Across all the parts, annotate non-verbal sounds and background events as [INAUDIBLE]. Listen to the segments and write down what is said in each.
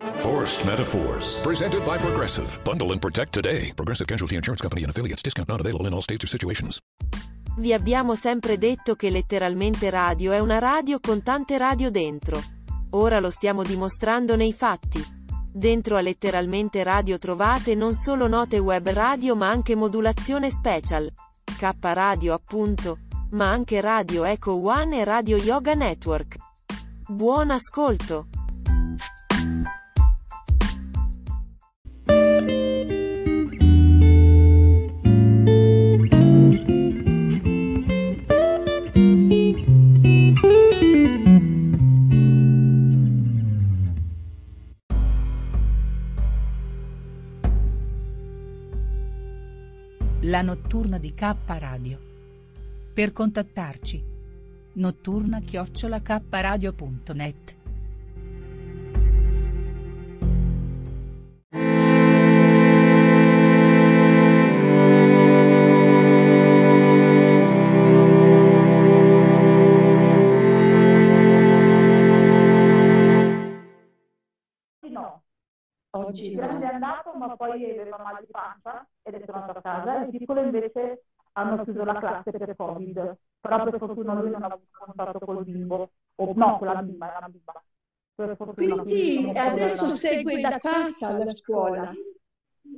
Forced Metaphors, presented by Progressive. Bundle and protect today. Progressive Casualty Insurance Company and affiliates. Discount not available in all states or situations. Vi abbiamo sempre detto che letteralmente radio è una radio con tante radio dentro. Ora lo stiamo dimostrando nei fatti. Dentro a letteralmente radio trovate non solo note web radio ma anche modulazione special. K radio appunto. Ma anche Radio Echo One e Radio Yoga Network. Buon ascolto! La notturna di K Radio. Per contattarci. Notturna Oggi il grande è no. andato, ma poi aveva mal di pancia ed è tornato a casa. Il piccolo invece hanno chiuso la classe per Covid, però per fortuna lui non ha avuto contatto col bimbo, o no, con la bimba, era una bimba. Per fortuna, Quindi adesso segue da casa la scuola.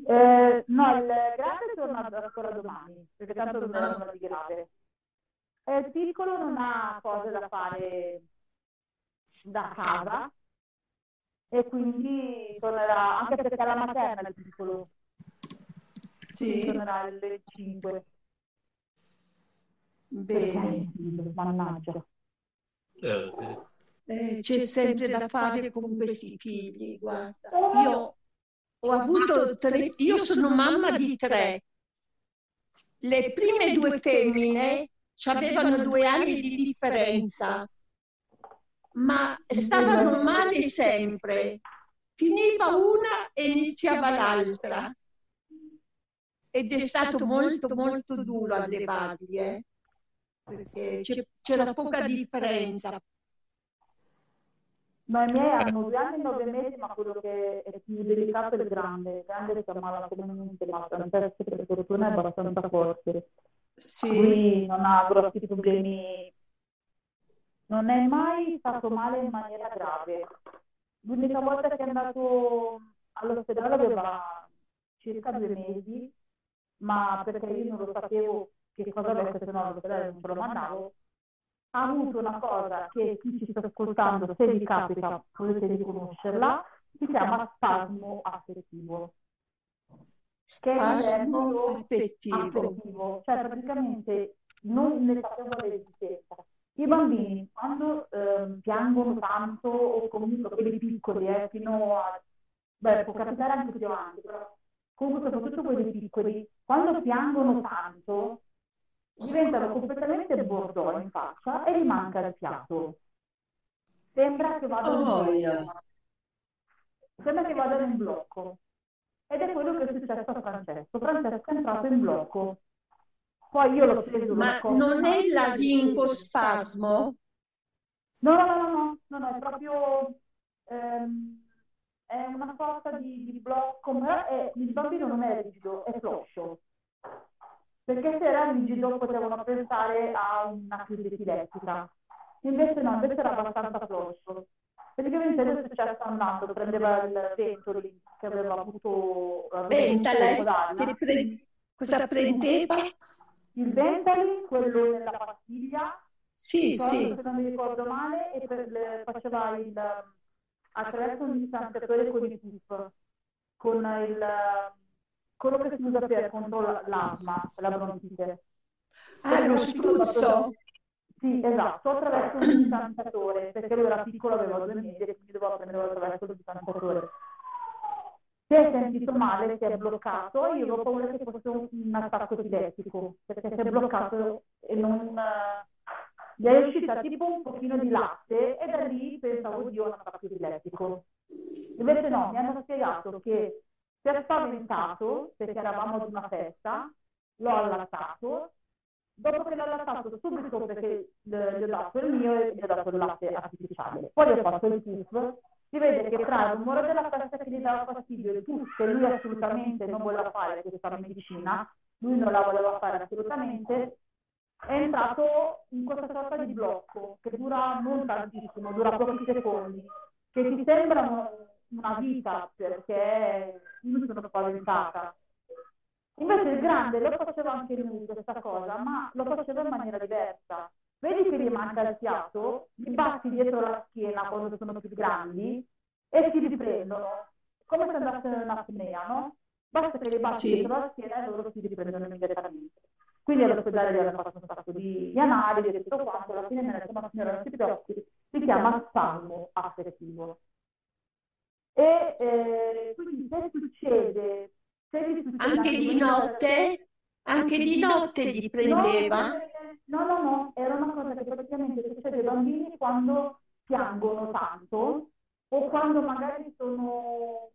Eh, no, il grande torna a scuola domani, perché tanto nulla di grave. E il piccolo non ha cose da fare da casa e quindi tornerà, anche perché è la materna il piccolo, Sì, tornerà alle 5. bene. Mannaggia. Eh, sì. Eh, c'è sempre da fare con questi figli, guarda. Io ho avuto tre, io sono mamma di tre. Le prime due femmine avevano due anni di differenza, ma stavano male sempre. Finiva una e iniziava l'altra. Ed è stato molto, molto duro allevarli, eh, perché c'è- c'era poca differenza. No, i miei hanno due anni e nove mesi, ma quello che è più delicato è il grande. Il grande si ammala comunemente, ma per fortuna è abbastanza forte. Sì, Lui non ha grossi problemi, non è mai stato male in maniera grave. L'unica volta che è andato all'ospedale aveva circa due mesi, ma perché io non lo sapevo che cosa avesse, se no all'ospedale non ce lo mandavo. Ha avuto una cosa che chi ci sta ascoltando, se vi capita, potete riconoscerla, si chiama spasmo affettivo. Spasmo affettivo. affettivo, cioè praticamente non ne sapevo l'esistenza. I bambini quando ehm, piangono tanto o comunque quelli piccoli, eh, fino a, beh, può capitare anche più avanti, però comunque soprattutto quelli piccoli, quando piangono tanto diventano completamente bordò in faccia e gli manca il fiato. Sembra che vadano in Oh, blocco. Sembra che vadano in blocco. Ed è quello che è successo a Francesco. Francesco è entrato in blocco. Poi io l'ho preso, Ma non è la limfospasmo? No, no, no, no, no, no, è proprio ehm, è una sorta di, di blocco, ma è- il bambino non è rigido, è floscio. Perché se era rigido potevano pensare a una crisi epilettica. Invece no, invece era abbastanza floscio. Praticamente adesso è successo a un prendeva il ventoli che aveva avuto che pre- cosa prendeva? Il Ventolin, quello nella pastiglia, Sì, sì. se non mi ricordo male, e per faceva il attraverso un distanziatore con i puff, con il quello che si usa per contro l'asma, la bronchite. Ah, lo spruzzo? Sì, esatto, attraverso un distanziatore, perché lui era piccolo, aveva due mesi quindi doveva prendere attraverso il distanziatore. Si è sentito male, si è bloccato, io avevo paura che fosse un, un attacco epilettico, perché si è bloccato e non... gli è uscita tipo un pochino di latte e da lì pensavo, oddio, un attacco epilettico. Invece no, mi hanno spiegato che si è spaventato perché eravamo ad una festa, l'ho allattato, dopo che l'ho allattato subito perché gli ho dato il mio e gli ho dato il latte artificiale. Poi ho fatto il puff si vede che tra il rumore della festa che gli dava fastidio e tutto, lui assolutamente non voleva fare questa medicina, lui non la voleva fare assolutamente, è entrato in questa sorta di blocco che dura non tantissimo, dura pochi secondi, che ti sembrano una vita perché io sono spaventata. Invece il grande lo faceva anche lui questa cosa, ma lo faceva in maniera diversa vedi che gli manca il fiato, gli batti dietro la schiena quando sono più grandi e si riprendono, come se andasse in un'apnea, no? Basta che gli batti sì. dietro la schiena e loro si riprendono immediatamente. Quindi all'ospedale gli hanno fatto un sacco di, di analisi e tutto quanto, alla fine mi ha detto, ma signora, non si preoccupi, si chiama spasmo affettivo. E eh, quindi se succede, se succede anche di notte, anche di notte gli prendeva? No, No, no, era una cosa che praticamente succede ai bambini quando piangono tanto o quando magari sono,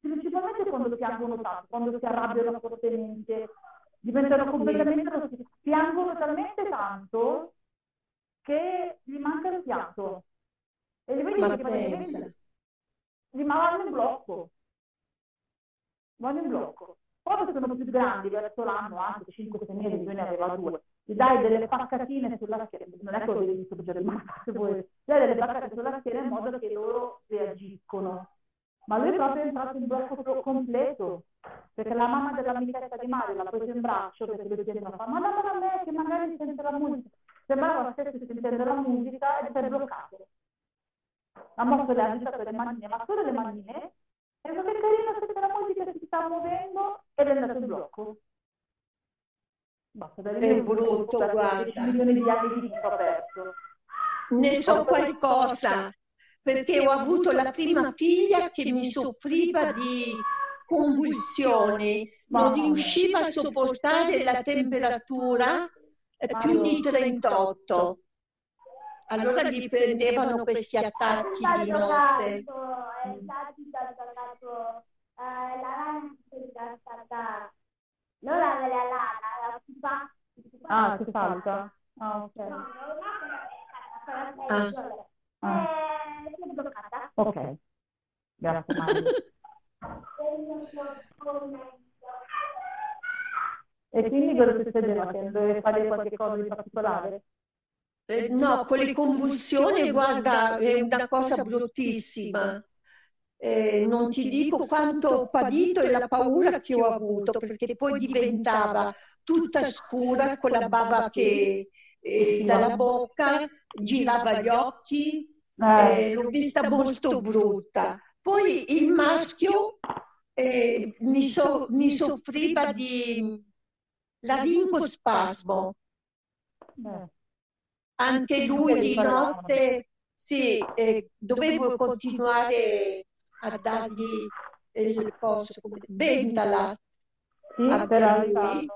principalmente quando piangono tanto, quando si arrabbiano fortemente, diventano completamente, piangono talmente tanto che gli manca il fiato. E li vedi che rimangono in blocco. Vanno in blocco. Poi sono più grandi, verso l'anno, anche 5-6 mesi, ne aveva due gli dai delle paccatine sulla schiena, non è che lo devi distruggere il mazzo, gli dai delle paccatine sulla schiena in modo che loro reagiscono. Ma lui è proprio entrato in blocco completo, perché la mamma dell'amichetta di Mario l'ha preso in braccio perché lui chiedeva, ma dammela a me che magari sente la musica. Sembrava stesse sentendo la musica e si è bloccato. Ha mosso le agitato le manine, ma solo le manine, e che carino sente la musica che si sta muovendo ed è andato in blocco. Basta, è brutto, guarda. Milioni di anni di vita perso. Ne so qualcosa, perché ho avuto la prima figlia che mi soffriva di convulsioni, non riusciva a sopportare la temperatura più di 38. Allora gli prendevano questi attacchi di notte. È stato la non la la pupa. Ah, che falta? Ah, ok. Ah. Ah. Eh, bloccata. Ok. Grazie Mario. [LAUGHS] e quindi cosa succedeva? Che dovevi fare qualche cosa di particolare? Eh, no, con le convulsioni, guarda, è una cosa bruttissima eh, non ti dico quanto ho patito e la paura che ho avuto, perché poi diventava tutta scura con la bava che eh, dalla bocca, girava gli occhi, eh, l'ho vista molto brutta. Poi il maschio eh, mi, so, mi, soffriva di laringospasmo. Anche lui di notte sì, eh, dovevo continuare a dargli il posto come Bentala sì, a lui,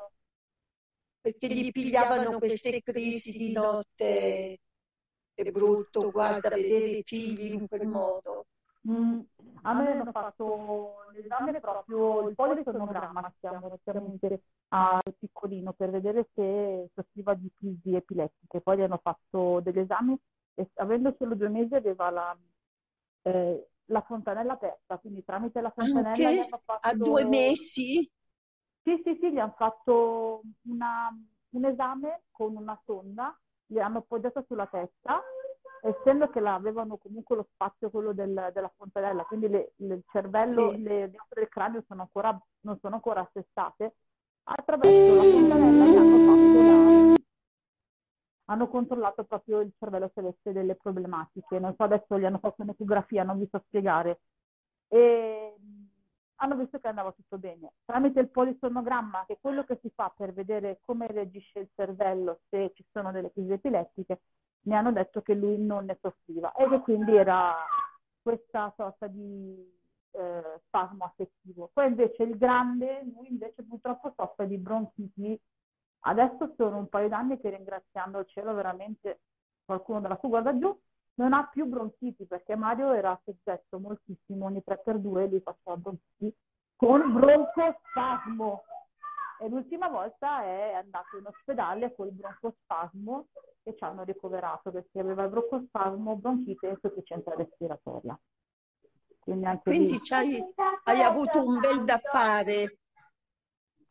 perché gli pigliavano queste crisi di notte è brutto, guarda, vedere i figli in quel modo. Mm, a me hanno fatto l'esame proprio il polisonogramma, chiamiamo chiaramente al piccolino, per vedere se soffriva di crisi epilettiche. Poi gli hanno fatto degli esami e avendo solo due mesi aveva la, eh, la fontanella aperta, quindi tramite la fontanella Anche fatto... a due mesi? Sì, sì, sì, gli hanno fatto una, un esame con una sonda, gli hanno appoggiato sulla testa, essendo che avevano comunque lo spazio quello del, della fontanella, quindi le, le, il cervello, sì. le, le del cranio sono ancora, non sono ancora assestate, attraverso la fontanella gli hanno fatto la, hanno controllato proprio il cervello se avesse delle problematiche. Non so, adesso gli hanno fatto un'ecografia, non vi so spiegare. E hanno visto che andava tutto bene. Tramite il polisonogramma, che è quello che si fa per vedere come reagisce il cervello se ci sono delle crisi epilettiche, mi hanno detto che lui non ne soffriva e che quindi era questa sorta di eh, spasmo affettivo. Poi invece il grande, lui invece purtroppo soffre di bronchiti. Adesso sono un paio d'anni che ringraziando il cielo veramente qualcuno della cui guarda giù, non ha più bronchiti perché Mario era soggetto moltissimo, ogni 3x2 lui faceva bronchiti con broncospasmo. E l'ultima volta è andato in ospedale con il broncospasmo e ci hanno ricoverato perché aveva il broncospasmo, bronchite e insufficienza respiratoria. Quindi, anche Quindi lì... hai avuto un bel da fare.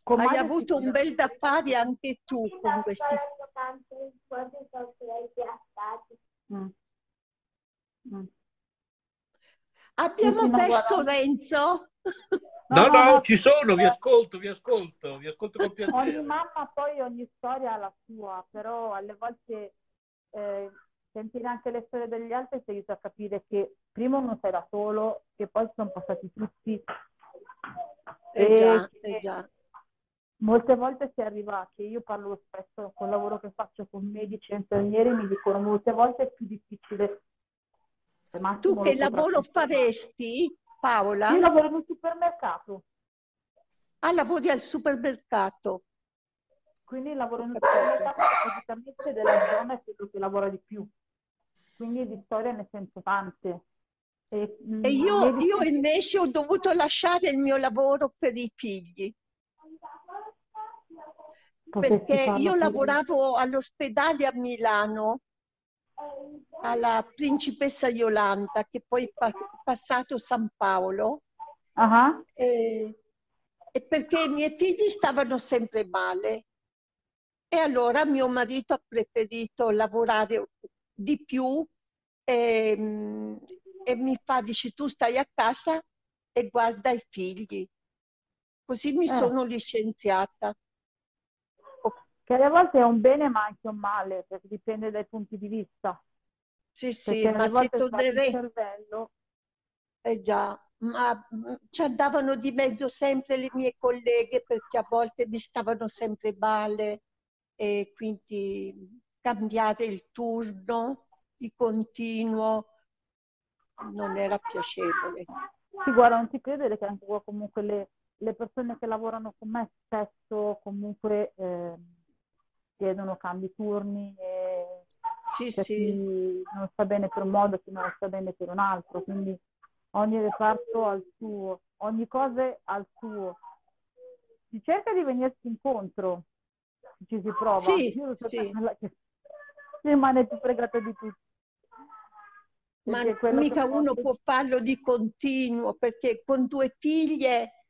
Con hai avuto un bel da fare anche tu con questi... Mm. Abbiamo perso guarda... Renzo? No, no, no, ci sono, vi ascolto, vi ascolto, vi ascolto con piacere. Ogni mamma poi ogni storia ha la sua, però alle volte eh, sentire anche le storie degli altri ti aiuta a capire che prima non sei da solo, che poi sono passati tutti. Eh già, eh già. Molte volte si arriva, che io parlo spesso con il lavoro che faccio con medici e infermieri, mi dicono molte volte è più difficile. Tu che lavoro faresti? Paola? Io lavoro in un supermercato. Ah, lavori al supermercato. Quindi lavoro in un supermercato praticamente della zona è quello che lavora di più. Quindi di storia ne sento tante. E, e io, io invece ho dovuto lasciare il mio lavoro per i figli. Perché io lavoravo all'ospedale a Milano alla principessa Yolanda, che poi è passato San Paolo, uh-huh. e, e perché i miei figli stavano sempre male. E allora mio marito ha preferito lavorare di più e, e mi fa, dice, tu stai a casa e guarda i figli. Così mi eh. sono licenziata. Che alle volte è un bene ma anche un male, perché dipende dai punti di vista. Sì, sì, ma se tornerei... cervello... Eh già, ma mm, ci andavano di mezzo sempre le mie colleghe perché a volte mi stavano sempre male e quindi cambiare il turno di continuo non era piacevole. Sì, guarda, non ti credere che anche comunque le, le persone che lavorano con me spesso comunque... Eh, chiedono cambi turni e sì, sì. non sta bene per un modo, chi non sta bene per un altro, quindi ogni reparto ha il suo, ogni cosa ha il suo. Si cerca di venirsi incontro, ci si prova. Sì, Io so sì. che rimane più fregato di tutti. Ma mica uno può farlo di continuo, perché con due figlie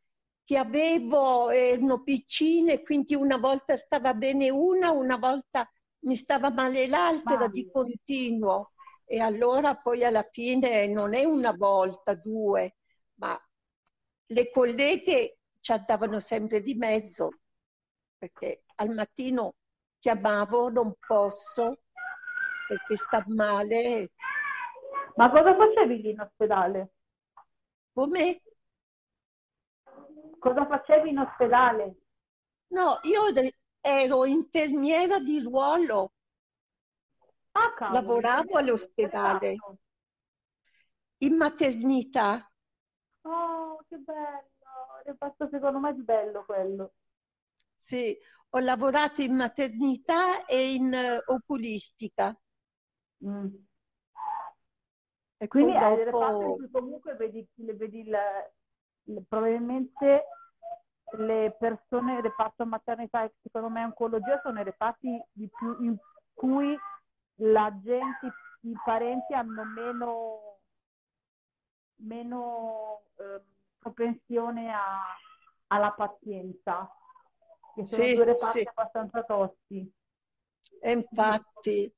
che avevo erano piccine, quindi una volta stava bene una, una volta mi stava male l'altra di continuo. E allora poi alla fine non è una volta, due, ma le colleghe ci andavano sempre di mezzo, perché al mattino chiamavo, non posso, perché sta male. Ma cosa facevi lì in ospedale? Come? Cosa facevi in ospedale? No, io ero infermiera di ruolo. Ah, cavolo, Lavoravo all'ospedale. In maternità. Oh, che bello! È fatto secondo me bello quello. Sì, ho lavorato in maternità e in uh, oculistica. Mm. E quindi dopo... hai reparto comunque vedi, vedi il, probabilmente le persone del reparto maternità e secondo me oncologia sono i reparti di più, in cui la gente, i parenti hanno meno, meno eh, propensione a, alla pazienza, che sono sì, due reparti sì. abbastanza tosti. E infatti,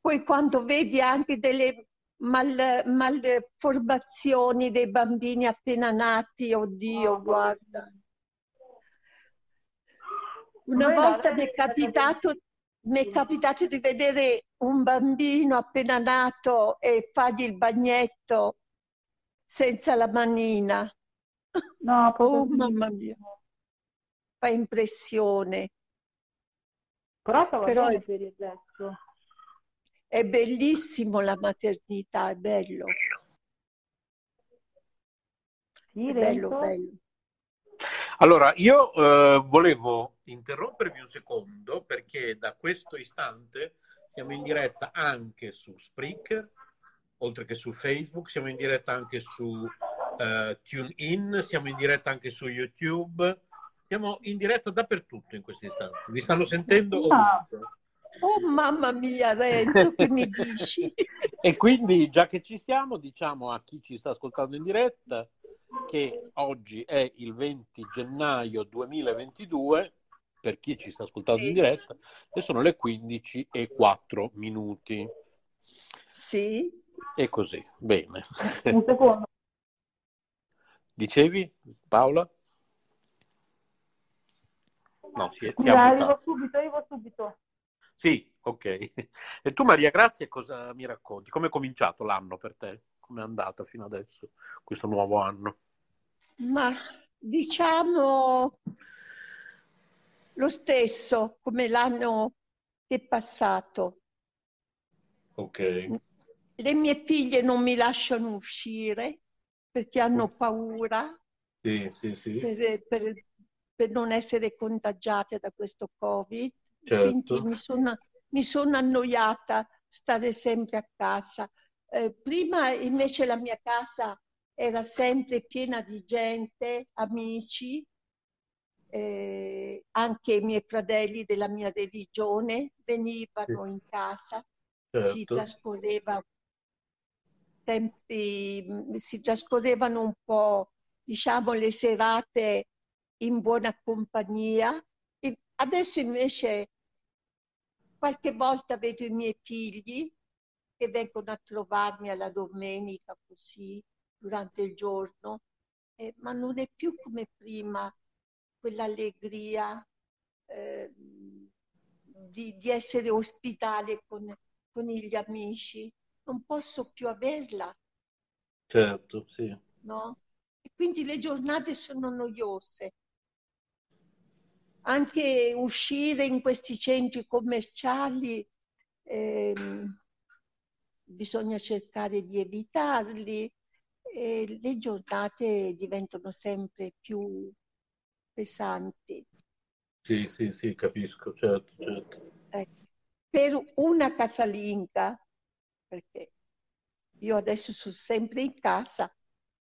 poi quando vedi anche delle mal, malformazioni dei bambini appena nati, oddio, oh, guarda. Una Noi volta mi è, capitato, mi è capitato di vedere un bambino appena nato e fargli il bagnetto senza la manina. No, [LAUGHS] oh mamma mia, fa impressione. Però, Però è... per il resto. È bellissimo la maternità, è bello. Sì, bello, Renzo? bello. Allora, io eh, volevo interrompervi un secondo perché da questo istante siamo in diretta anche su Spreaker, oltre che su Facebook, siamo in diretta anche su eh, TuneIn, siamo in diretta anche su YouTube, siamo in diretta dappertutto in questo istante. Vi stanno sentendo Ah. ovunque. Oh mamma mia, Renzo, che mi dici? [LAUGHS] E quindi, già che ci siamo, diciamo a chi ci sta ascoltando in diretta che oggi è il 20 gennaio 2022, per chi ci sta ascoltando in Sì. diretta, e sono le 15 e 4 minuti. Sì, E così, bene. Un secondo. [LAUGHS] Dicevi, Paola? No, si è, si è Scusa, arrivo subito, arrivo subito. Sì, ok. E tu, Maria Grazia, cosa mi racconti? Come è cominciato l'anno per te? Come è andata fino adesso, questo nuovo anno? ma diciamo lo stesso come l'anno che è passato. Ok. Le mie figlie non mi lasciano uscire perché hanno paura Sì, sì, sì. per, per- per non essere contagiate da questo Covid. Certo. Quindi mi sono, mi sono annoiata stare sempre a casa. Eh, prima invece la mia casa era sempre piena di gente, amici, eh, anche i miei fratelli della mia religione venivano in casa, si Certo. trascorreva tempi, si trascorrevano un po', diciamo, le serate in buona compagnia. Adesso invece qualche volta vedo i miei figli che vengono a trovarmi alla domenica così durante il giorno, eh, ma non è più come prima quell'allegria eh, di, di essere ospitale con, con gli amici. Non posso più averla, Certo, sì. no? E quindi le giornate sono noiose. Anche uscire in questi centri commerciali ehm, bisogna cercare di evitarli e le giornate diventano sempre più pesanti. Sì, sì, sì, capisco, certo, certo. Ecco. Per una casalinga, perché io adesso sono sempre in casa,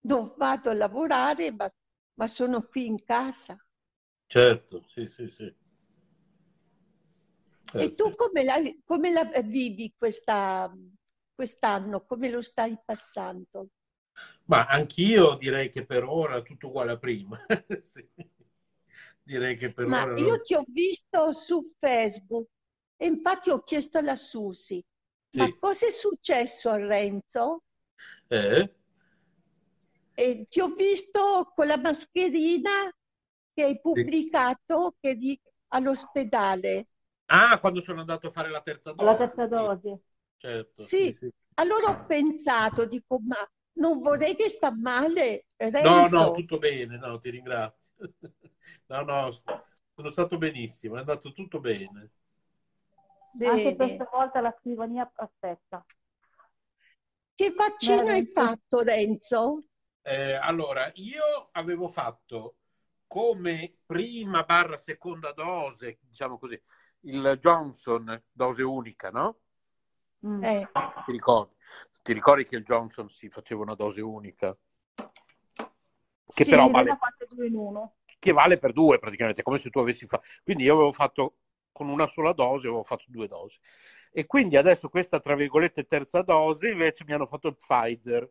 non vado a lavorare, ma, ma sono qui in casa. Certo, sì, sì, sì. Eh, E tu sì. come la, come la vivi questa, quest'anno? Come lo stai passando? Ma anch'io direi che per ora tutto uguale a prima. [LAUGHS] Sì. Direi che per Ma ora io non... ti ho visto su Facebook e infatti ho chiesto alla Susi, ma Sì. cosa è successo a Renzo? Eh? E ti ho visto con la mascherina che hai pubblicato che eri all'ospedale. Ah, quando sono andato a fare la terza dose. La terza sì, dose. certo, Sì. sì, sì. Allora ho pensato, dico, ma non vorrei che sta male No, Renzo. no, tutto bene, no, ti ringrazio. [LAUGHS] No, no, sono stato benissimo, è andato tutto bene. Anche Bene. questa volta la scrivania aspetta. Che vaccino hai Veramente. fatto, Renzo? Eh, allora, io avevo fatto come prima barra seconda dose, diciamo così, il Johnson, dose unica, no? Mm. Eh, Ti ricordi? Ti ricordi che il Johnson si faceva una dose unica? Che Sì, però vale, che vale per due praticamente, come se tu avessi fatto. Quindi io avevo fatto con una sola dose, avevo fatto due dosi. E quindi adesso questa, tra virgolette, terza dose, invece mi hanno fatto il Pfizer.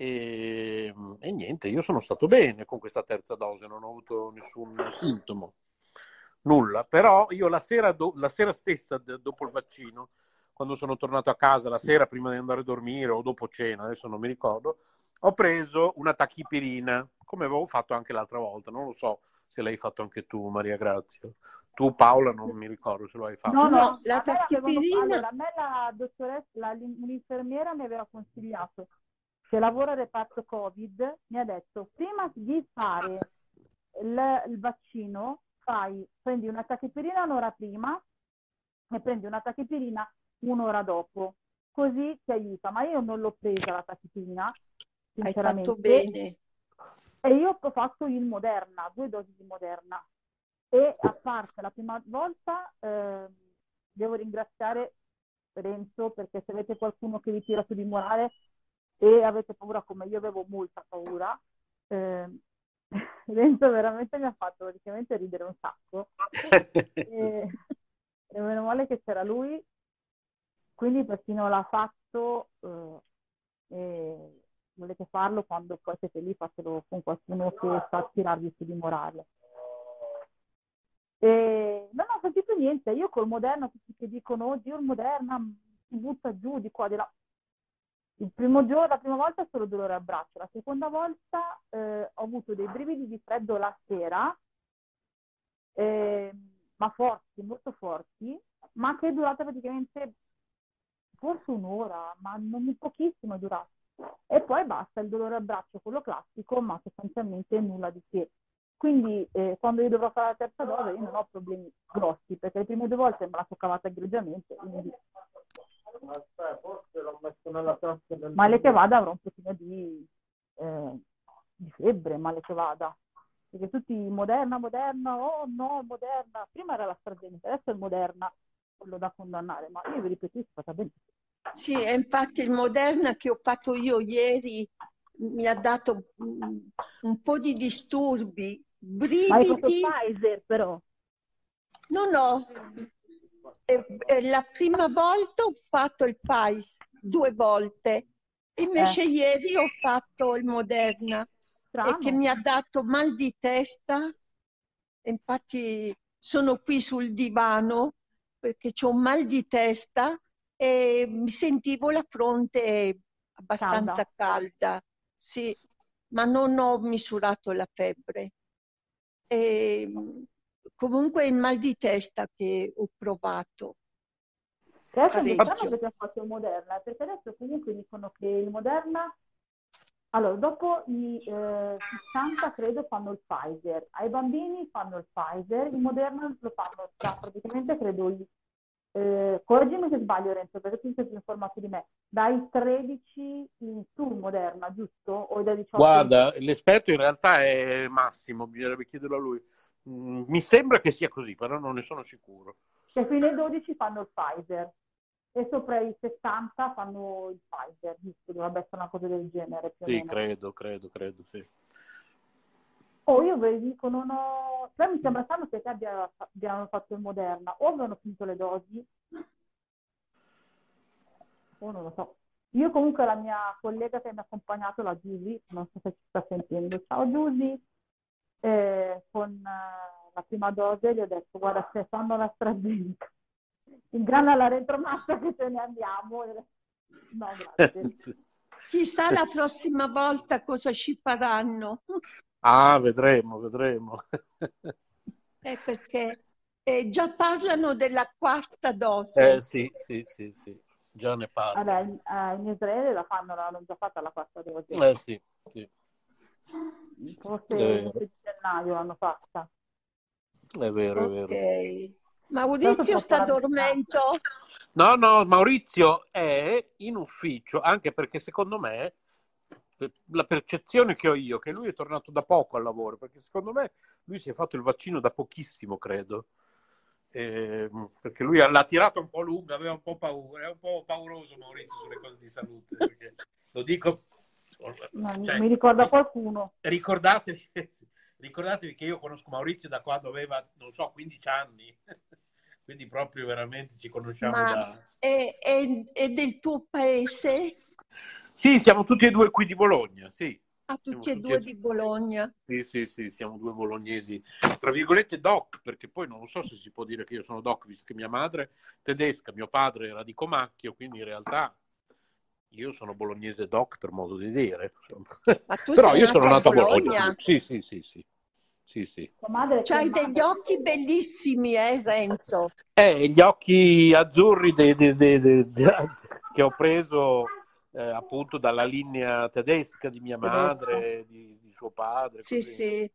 E, e niente, io sono stato bene con questa terza dose, non ho avuto nessun sintomo, nulla. Però io la sera, do- la sera stessa, d- dopo il vaccino, quando sono tornato a casa, la sera prima di andare a dormire o dopo cena, adesso non mi ricordo, ho preso una tachipirina, come avevo fatto anche l'altra volta. Non lo so se l'hai fatto anche tu, Maria Grazia. Tu, Paola, non mi ricordo se lo hai fatto. No, no, la tachipirina- allora, a me la dottoressa, la- un'infermiera mi aveva consigliato, che lavora al reparto Covid, mi ha detto, prima di fare il, il vaccino, fai, prendi una tachipirina un'ora prima e prendi una tachipirina un'ora dopo, così ti aiuta. Ma io non l'ho presa la tachipirina, hai sinceramente. fatto bene. E io ho fatto il Moderna, due dosi di Moderna. E a parte la prima volta, eh, devo ringraziare Renzo perché se avete qualcuno che vi tira su di morale e avete paura come io avevo molta paura, eh, [LAUGHS] Renzo veramente mi ha fatto praticamente ridere un sacco. e, [LAUGHS] e meno male che c'era lui, quindi persino l'ha fatto. Eh, e volete farlo quando poi siete lì, fatelo con qualcuno che sa tirarvi su di morale. E non ho sentito niente, io col Moderna, tutti che dicono, oddio il Moderna si butta giù di qua, di là. Il primo giorno, la prima volta solo dolore al braccio, la seconda volta eh, ho avuto dei brividi di freddo la sera, eh, ma forti, molto forti, ma che è durata praticamente forse un'ora, ma non pochissimo è durato. E poi basta il dolore al braccio, quello classico, ma sostanzialmente nulla di che. Quindi eh, quando io dovrò fare la terza dose io non ho problemi grossi, perché le prime due volte me la sono cavata egregiamente, quindi... forse l'ho messo nella tasca del... Male che vada avrò un pochino di, eh, di febbre, male che vada. Perché tutti moderna, moderna, oh no, moderna. Prima era la AstraZeneca, adesso è il moderna, quello da condannare, ma io vi ripeto, è stata benissimo. Sì, e infatti il Moderna che ho fatto io ieri mi ha dato un po' di disturbi, brividi. Ma fatto Pfizer però? No, no. La prima volta ho fatto il Pfizer due volte, invece eh. ieri ho fatto il Moderna Strano. e che mi ha dato mal di testa. Infatti sono qui sul divano perché ho un mal di testa e mi sentivo la fronte abbastanza calda, calda sì, ma non ho misurato la febbre. E, comunque il mal di testa che ho provato. Adesso mi diciamo che ti ha fatto il Moderna, perché adesso comunque dicono che il Moderna, allora dopo i eh, 60 credo fanno il Pfizer, ai bambini fanno il Pfizer, il Moderna lo fanno da praticamente credo i eh, correggimi se sbaglio Renzo, perché tu sei più informato di me, dai 13 in su Moderna, giusto? O dai 18? Guarda, l'esperto in realtà è Massimo, bisognerebbe chiederlo a lui. Mm, mi sembra che sia così, però non ne sono sicuro. Che fino ai 12 fanno il Pfizer e sopra i 60 fanno il Pfizer, giusto? Dovrebbe essere una cosa del genere. sì, credo, credo, credo, sì. Oh, io ve dico, non ho... Cioè, mi sembra strano che te abbia, abbiano fatto il Moderna. O avevano finito le dosi, o non lo so. Io comunque la mia collega che mi ha accompagnato, la Giusy, non so se ci sta sentendo. Ciao Giusy, eh, con eh, la prima dose gli ho detto, guarda, se fanno la AstraZeneca, [LAUGHS] ingrana la retromassa che ce ne andiamo. No, grazie. [LAUGHS] Chissà la prossima volta cosa ci faranno. Ah, vedremo, vedremo. [LAUGHS] eh, perché eh, già parlano della quarta dose. Eh sì, sì, sì, sì. già ne parlano. Vabbè, in, Israele la fanno, l'hanno già fatta la quarta dose. Eh sì, sì. Forse eh. il gennaio l'hanno fatta. È vero, okay. è vero. Maurizio sta dormendo? No, no, Maurizio è in ufficio, anche perché secondo me la percezione che ho io che lui è tornato da poco al lavoro, perché secondo me lui si è fatto il vaccino da pochissimo, credo. Eh, perché lui l'ha tirato un po' lungo, aveva un po' paura, è un po' pauroso Maurizio sulle cose di salute. lo dico. No, cioè, mi ricorda qualcuno. Ricordatevi, [LAUGHS] ricordatevi che io conosco Maurizio da quando aveva, non so, 15 anni. [LAUGHS] Quindi proprio veramente ci conosciamo Ma da... È, è, è del tuo paese? Sì, siamo tutti e due qui di Bologna, sì. Ah, tutti e due di Bologna. Sì, sì, sì, siamo due bolognesi, tra virgolette doc, perché poi non so se si può dire che io sono doc, visto che mia madre è tedesca, mio padre era di Comacchio, quindi in realtà io sono bolognese doc per modo di dire. [LAUGHS] Però io sono nato a Bologna. Bologna. Sì, sì, sì, sì. Sì, sì. C'hai degli occhi bellissimi, eh, Renzo? [LAUGHS] Eh, gli occhi azzurri de, de, de, che ho preso eh, appunto dalla linea tedesca di mia madre, di, di suo padre. Sì, così. sì.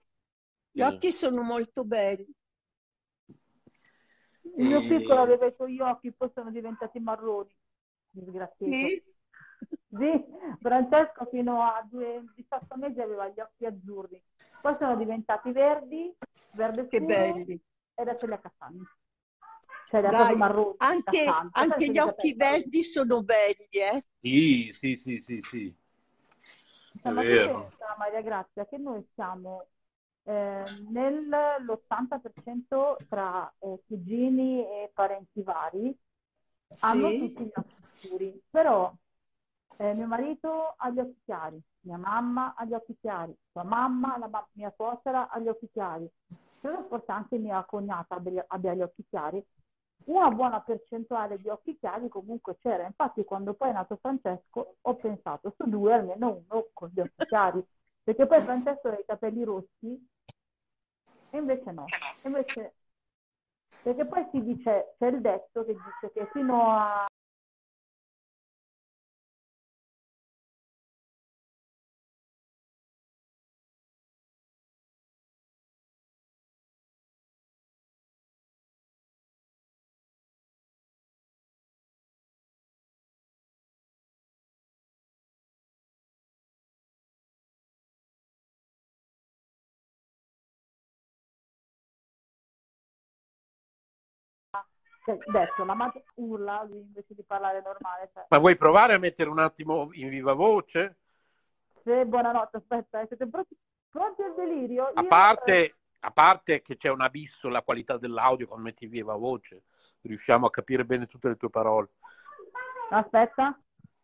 Gli occhi sono molto belli. Il mio piccolo aveva i suoi occhi, poi sono diventati marroni. Disgraziato. Sì? [LAUGHS] Sì, Francesco fino a due, 18 mesi aveva gli occhi azzurri, poi sono diventati verdi, verde Che belli. e adesso li ha castani. Cioè, li ha Dai, proprio marroni, anche, castani. anche gli occhi verdi sono belli, eh? Sì, sì, sì, sì, sì. È Ma tu vero. pensa, Maria Grazia, che noi siamo eh, nell'80% tra eh, cugini e parenti vari, hanno Sì. tutti gli occhi scuri, però eh, mio marito ha gli occhi chiari, mia mamma ha gli occhi chiari, sua mamma, la mia suocera ha gli occhi chiari, credo forse anche mia cognata abbia, abbia gli occhi chiari. Una buona percentuale di occhi chiari comunque c'era, infatti quando poi è nato Francesco ho pensato su due almeno uno con gli occhi chiari, perché poi Francesco ha i capelli rossi e invece no, invece perché poi si dice, c'è il detto che dice che fino a cioè, detto, la madre urla invece di parlare normale. Cioè, Ma vuoi provare a mettere un attimo in viva voce? se, buonanotte, aspetta, eh, siete pronti, pronti al delirio? A Io, parte, a parte che c'è un abisso la qualità dell'audio quando metti in viva voce, riusciamo a capire bene tutte le tue parole. eh, aspetta,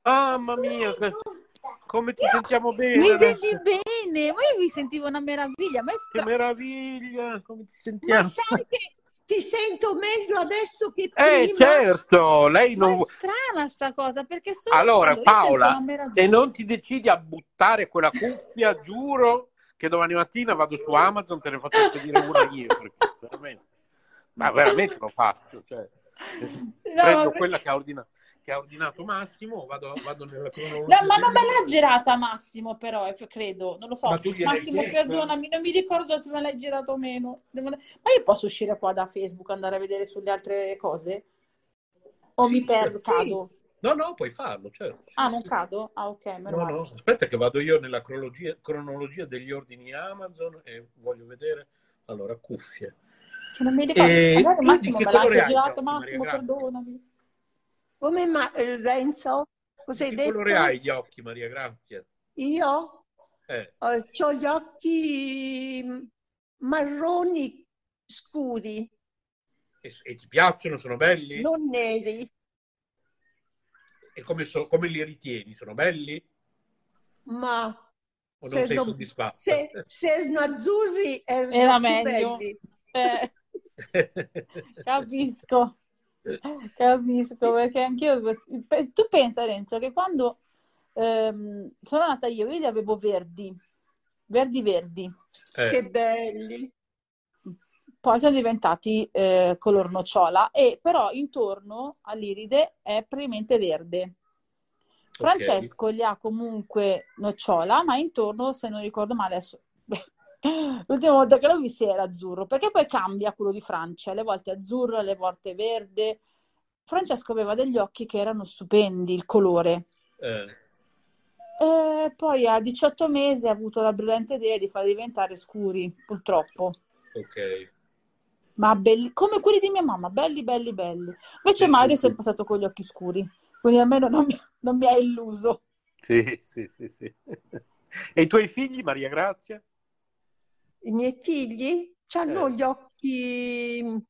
Mamma mia, come ti sentiamo bene Mi adesso. senti bene? Ma io mi sentivo una meraviglia. Ma è Che stra- meraviglia, come ti Ma sentiamo? sai che ti sento meglio adesso che Eh, prima? certo, lei ma non... è strana sta cosa perché solo Allora, Paola, se non ti decidi a buttare quella cuffia, [LAUGHS] giuro che domani mattina vado su Amazon, te ne faccio spedire una io, perché veramente, ma veramente lo faccio. Cioè, No, prendo ma- quella che ha, ordina- che ha ordinato Massimo, vado, vado nella cronologia. No, ma non me l'ha girata Massimo, però, eh, credo, non lo so. Ma Massimo, perdonami, non mi ricordo se me l'hai girato o meno. Devo- Ma io posso uscire qua da Facebook, andare a vedere sulle altre cose? O mi perdo, sì. cado? No, no, puoi farlo, certo. Sì, Ah, non sì. cado? Ah, ok, No, male. no, aspetta che vado io nella cronologia, cronologia degli ordini Amazon e voglio vedere, allora, cuffie. Che non mi ricordo. E tu Massimo me l'ha girato, Maria Massimo, Grazia? perdonami. Come ma, eh, Renzo? Cosa hai Che detto? colore hai gli occhi, Maria Grazia? Io Eh, ho gli occhi mm, marroni scuri, e, e ti piacciono? Sono belli? non neri, E come, so- come li ritieni? Sono belli? ma O non se sei non- soddisfatta? se, se erano azzurri erano Era più meglio. belli. Eh, [LAUGHS] capisco. Capisco, perché anch'io... Tu pensa, Renzo, che quando ehm, sono nata io, io li avevo verdi, verdi verdi, Eh, Che belli. poi sono diventati eh, color nocciola, e però intorno all'iride è praticamente verde. Francesco li ha comunque nocciola, ma intorno, se non ricordo male, adesso... L'ultima volta che l'ho visto era azzurro, perché poi cambia quello di Francia, alle volte azzurro, alle volte verde. Francesco aveva degli occhi che erano stupendi, il colore. eh, E poi a 18 mesi ha avuto la brillante idea di farli diventare scuri, purtroppo. ok. Ma belli, come quelli di mia mamma, belli, belli, belli. Invece Sì, Mario è sì, sempre stato con gli occhi scuri, quindi almeno non mi, non mi ha illuso. Sì, sì, sì, sì. [LAUGHS] E i tuoi figli, Maria Grazia? I miei figli hanno Eh. gli occhi,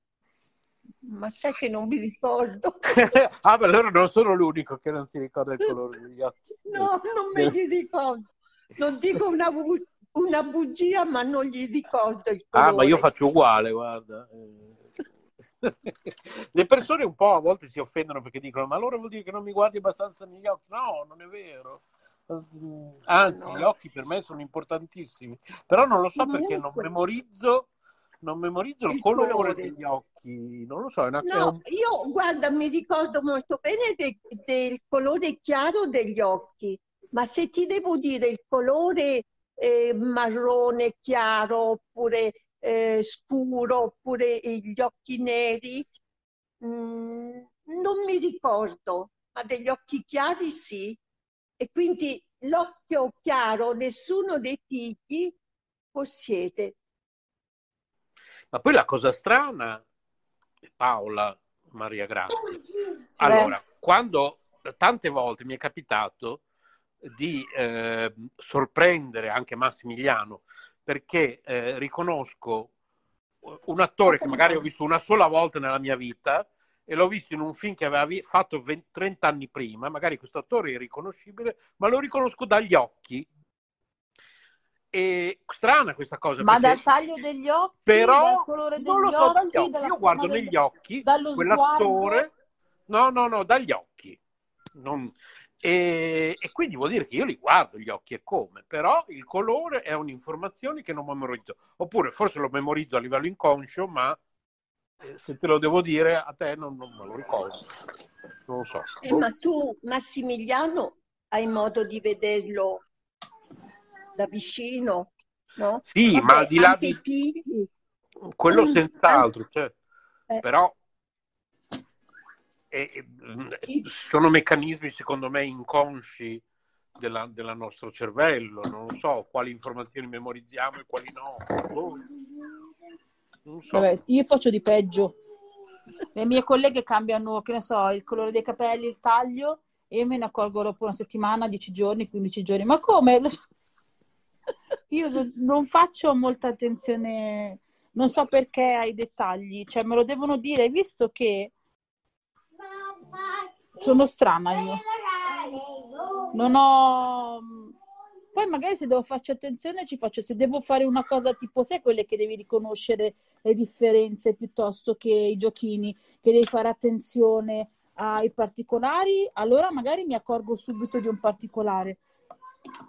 ma sai che non mi ricordo. [LAUGHS] ah, ma allora non sono l'unico che non si ricorda il colore degli occhi. No, non me li ricordo. Non dico una, bu- una bugia, ma non gli ricordo il Ah, ma colore. io faccio uguale, guarda. Eh. Le persone un po' a volte si offendono perché dicono: Ma allora vuol dire che non mi guardi abbastanza negli occhi? No, non è vero. Mm, Anzi, No. gli occhi per me sono importantissimi, però non lo so perché non memorizzo, non memorizzo il, Il colore, colore. degli occhi. Non lo so, è una, No, io guarda, mi ricordo molto bene de- del colore chiaro degli occhi, ma se ti devo dire il colore eh, marrone chiaro oppure eh, scuro oppure gli occhi neri, mm, non mi ricordo, ma degli occhi chiari sì. E quindi l'occhio chiaro nessuno dei figli possiede. Ma poi la cosa strana, Paola Maria Grazia, allora, quando tante volte mi è capitato di eh, sorprendere anche Massimiliano perché eh, riconosco un attore che magari ho visto una sola volta nella mia vita e l'ho visto in un film che aveva fatto 20, 30 anni prima, magari questo attore è riconoscibile, ma lo riconosco dagli occhi. E strana questa cosa. Ma dal taglio degli occhi, però, dal colore degli lo so, occhi, occhi. Io guardo del... negli occhi quell'attore. Sguardo. No, no, no, dagli occhi. Non... E, e, quindi vuol dire che io li guardo gli occhi e come, però il colore è un'informazione che non memorizzo. Oppure forse lo memorizzo a livello inconscio, ma se te lo devo dire a te non, non me lo ricordo. Non lo so. Eh, ma tu, Massimiliano, hai modo di vederlo da vicino, no? Sì, Vabbè, ma al di là di figli. quello Mm, senz'altro, cioè, eh. però eh, eh, sono meccanismi secondo me inconsci della, della nostro cervello, non so quali informazioni memorizziamo e quali no. Boh. So. Vabbè, io faccio di peggio. Le mie colleghe cambiano, che ne so, il colore dei capelli, il taglio, e io me ne accorgo dopo una settimana, 10 giorni, 15 giorni. Ma come? Io non faccio molta attenzione, non so perché ai dettagli, cioè me lo devono dire, visto che sono strana io. Non ho... Poi magari se devo farci attenzione ci faccio, se devo fare una cosa tipo, sai quelle che devi riconoscere le differenze piuttosto che i giochini, che devi fare attenzione ai particolari, allora magari mi accorgo subito di un particolare.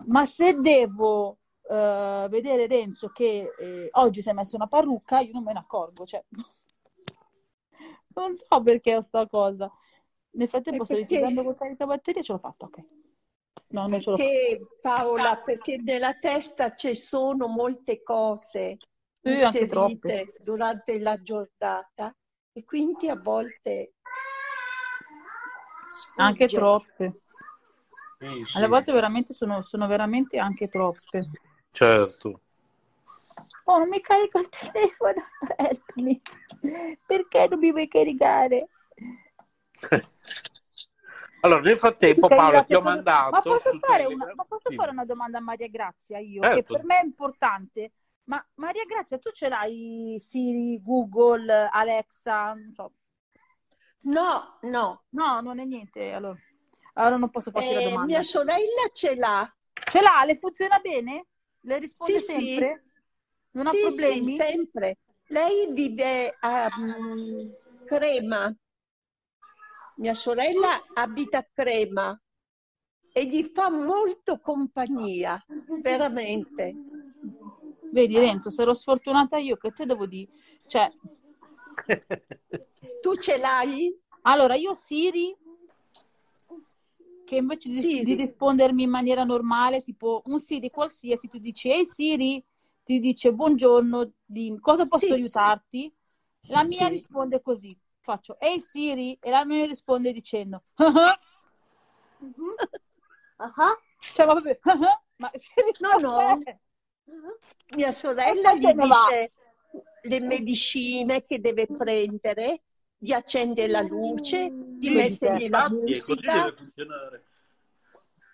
Ma se devo eh, vedere Renzo che eh, oggi si è messo una parrucca, io non me ne accorgo, cioè [LAUGHS] non so perché ho sta cosa. Nel frattempo sto litigando con caricabatterie e ce l'ho fatta, ok. No, non. Perché Paola, perché nella testa ci sono molte cose Sì, anche inserite durante la giornata e quindi a volte Anche sfugge. troppe. Sì, sì, Alle volte veramente sono, sono veramente anche troppe. certo. Oh, non mi carico il telefono, help me. Perché non mi vuoi caricare? [LAUGHS] Allora, nel frattempo, Paolo, ti ho mandato. Ma posso, fare una, ma posso Sì. fare una domanda a Maria Grazia io, Certo. che per me è importante. Ma Maria Grazia, tu ce l'hai Siri, Google, Alexa? Non so. No, no. No, non è niente. Allora, allora non posso farti la Eh, domanda. mia sorella ce l'ha. Ce l'ha? Le funziona bene? Le risponde Sì, sì. sempre? Non sì, ha problemi? Sì, sempre. Lei vive a mm, Crema. Mia sorella abita a Crema e gli fa molto compagnia, veramente. Vedi Renzo, ero sfortunata io, che te devo dire? Cioè, [LAUGHS] Tu ce l'hai? allora io Siri, che invece di, Siri. di rispondermi in maniera normale, tipo un Siri qualsiasi, tu dici, ehi Siri, ti dice buongiorno, dimmi, cosa posso Sì, sì. aiutarti? La mia Sì. risponde così, faccio, ehi Siri, e la mia risponde dicendo, Mhm. Ah, cioè, ma [LAUGHS] proprio, ma No, no. Mia sorella gli dice le medicine che deve prendere, gli accende la luce, gli Sì, mettergli la musica. deve funzionare.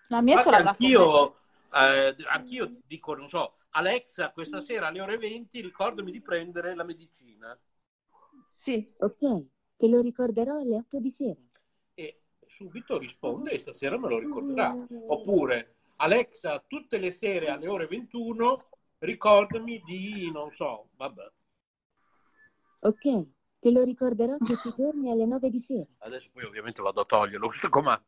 La mia l'ha anch'io, eh, anch'io dico, non so, Alexa, questa sera alle ore 20 ricordami di prendere la medicina. Sì. Ok, te lo ricorderò alle 8 di sera. E subito risponde e stasera me lo ricorderà. Oppure, Alexa, tutte le sere alle ore 21 ricordami di, non so, vabbè. Ok, te lo ricorderò tutti i giorni alle 9 di sera. Adesso poi ovviamente vado a toglierlo questo comando.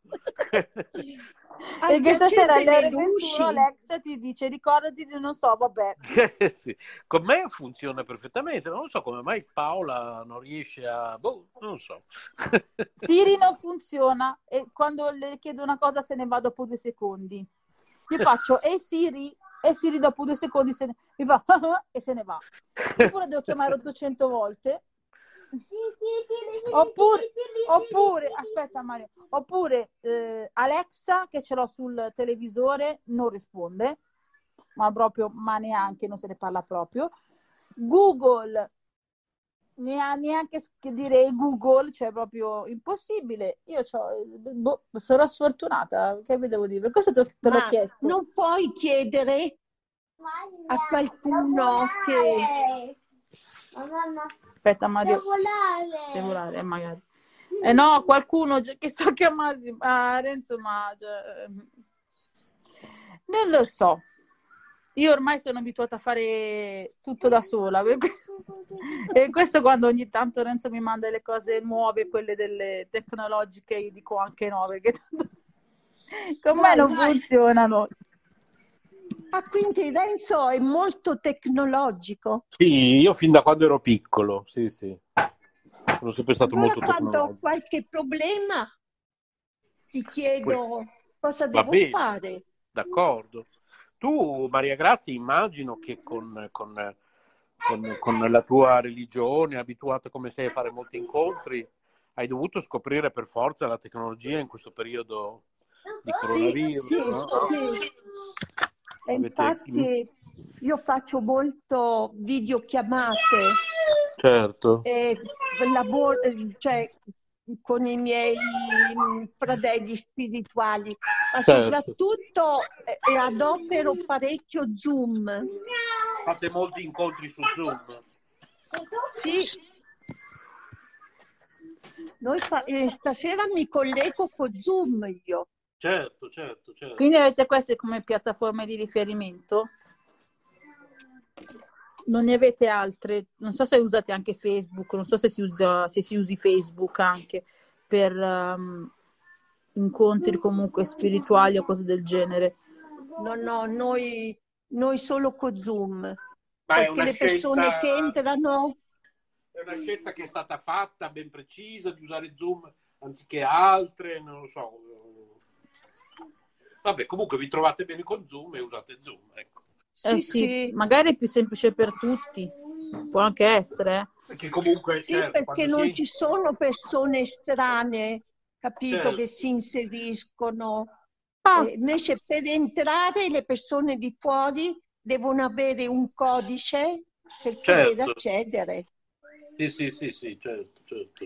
Perché stasera alle ore accende le 21 luci. Alexa ti dice ricordati di non so, vabbè. [LAUGHS] Sì. Con me funziona perfettamente, non so come mai Paola non riesce a... Boh, non so. [LAUGHS] Siri non funziona e quando le chiedo una cosa se ne va dopo due secondi. Io faccio e Siri e Siri dopo due secondi se ne... mi fa [LAUGHS] e se ne va. Oppure devo chiamare 800 volte Oppure, oppure, aspetta Mario, oppure eh, Alexa che ce l'ho sul televisore non risponde, ma proprio, ma neanche, non se ne parla proprio. Google neanche dire Google, cioè proprio impossibile. Io boh, sarò sfortunata, che vi devo dire? Per questo te, te l'ho chiesto. Non puoi chiedere a qualcuno che... Aspetta, Mario. Se volare, magari. Eh no, qualcuno che so che a Massimo, a Renzo, ma... Cioè, non lo so. Io ormai sono abituata a fare tutto da sola. [LAUGHS] e questo quando ogni tanto Renzo mi manda le cose nuove, quelle delle tecnologiche, io dico anche nuove, che [LAUGHS] tanto con me non funzionano. Ah, quindi Renzo è molto tecnologico? Sì, io fin da quando ero piccolo, sì, sì. Sono sempre stato allora, molto tecnologico. Quando ho qualche problema ti chiedo cosa devo fare. D'accordo. Tu, Maria Grazia, immagino che con, con, con, con, la tua religione, abituata come sei a fare molti incontri, hai dovuto scoprire per forza la tecnologia in questo periodo di coronavirus. Sì, no? sì, Avete... Infatti io faccio molto videochiamate. Certo. E lavoro, cioè, con i miei fratelli spirituali, ma certo. soprattutto eh, adopero parecchio Zoom. Fate molti incontri su Zoom? Sì. Noi fa- eh, stasera mi collego con Zoom io. Certo, certo, certo. Quindi avete queste come piattaforme di riferimento? non ne avete altre? Non so se usate anche Facebook, non so se si, usa, se si usi Facebook anche per um, incontri comunque spirituali o cose del genere. No, no, noi, noi solo con Zoom. Ma perché le persone scelta... che entrano... È una scelta che è stata fatta ben precisa di usare Zoom anziché altre, non lo so. Vabbè, comunque vi trovate bene con Zoom e usate Zoom, ecco. Eh sì, sì, magari è più semplice per tutti, può anche essere. Eh. Perché comunque sì, certo, perché non si... ci sono persone estranee, capito, certo. che si inseriscono. Ah. Eh, invece per entrare le persone di fuori devono avere un codice per certo. poter accedere. Sì, sì, sì, sì, certo, certo.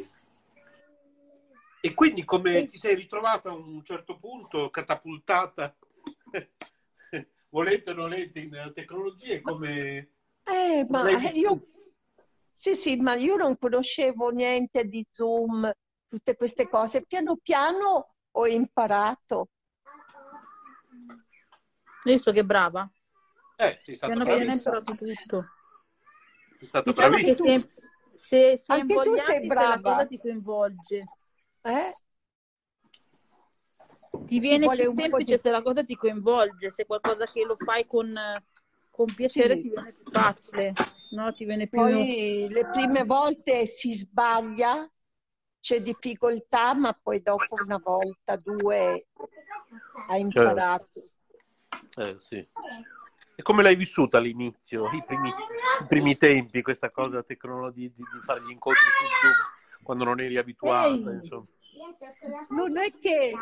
E quindi come e... ti sei ritrovata a un certo punto catapultata [LAUGHS] volete o nolente nella tecnologia, come... Eh, ma io... Sì, sì, ma io non conoscevo niente di Zoom, tutte queste cose. Piano piano ho imparato. Visto che brava. Eh, sei stata Piano piano hai imparato tutto. Sei stata diciamo bravissima. Se, se, se Anche tu sei brava. Se la cosa ti coinvolge. Eh? ti viene più semplice di... se la cosa ti coinvolge, se qualcosa che lo fai con, con piacere sì. ti viene più facile, no? Ti viene più... Poi le prime volte si sbaglia, c'è difficoltà, ma poi dopo una volta, due, hai imparato. Certo. Eh, sì. E come l'hai vissuta all'inizio, i primi, i primi tempi, questa cosa tecnologia di, di, fare gli incontri su Zoom quando non eri abituata? Insomma. Non è che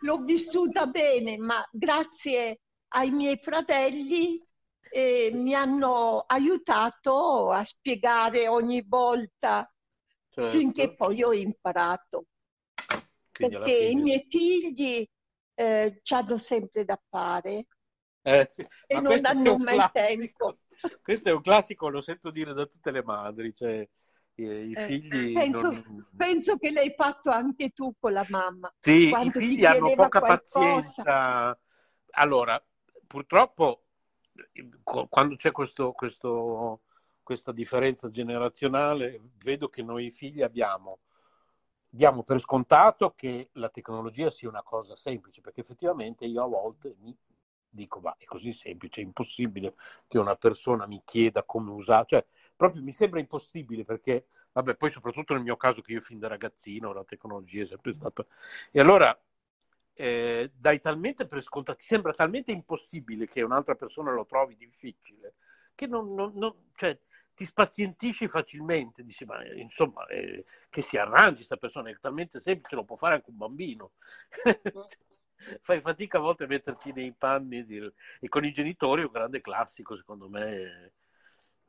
l'ho vissuta bene, ma grazie ai miei fratelli eh, mi hanno aiutato a spiegare ogni volta certo. finché poi ho imparato. Quindi Perché i miei figli eh, ci hanno sempre da fare eh, sì. e non hanno mai classico. tempo. [LAUGHS] Questo è un classico, lo sento dire da tutte le madri, cioè i, eh, figli... Penso, non... penso, che l'hai fatto anche tu con la mamma. Sì, i figli hanno poca qualcosa. pazienza. Allora, purtroppo, quando c'è questo, questo, questa differenza generazionale, vedo che noi figli abbiamo diamo per scontato che la tecnologia sia una cosa semplice, perché effettivamente io a volte mi dico, ma è così semplice, è impossibile che una persona mi chieda come usare, cioè proprio mi sembra impossibile perché, vabbè, poi soprattutto nel mio caso che io fin da ragazzino la tecnologia è sempre stata... E allora eh, dai talmente per scontato, ti sembra talmente impossibile che un'altra persona lo trovi difficile, che non, non, non cioè, ti spazientisci facilmente, dici, ma insomma, eh, che si arrangi questa persona, è talmente semplice, lo può fare anche un bambino. [LAUGHS] Fai fatica a volte a metterti nei panni di... e con i genitori è un grande classico, secondo me,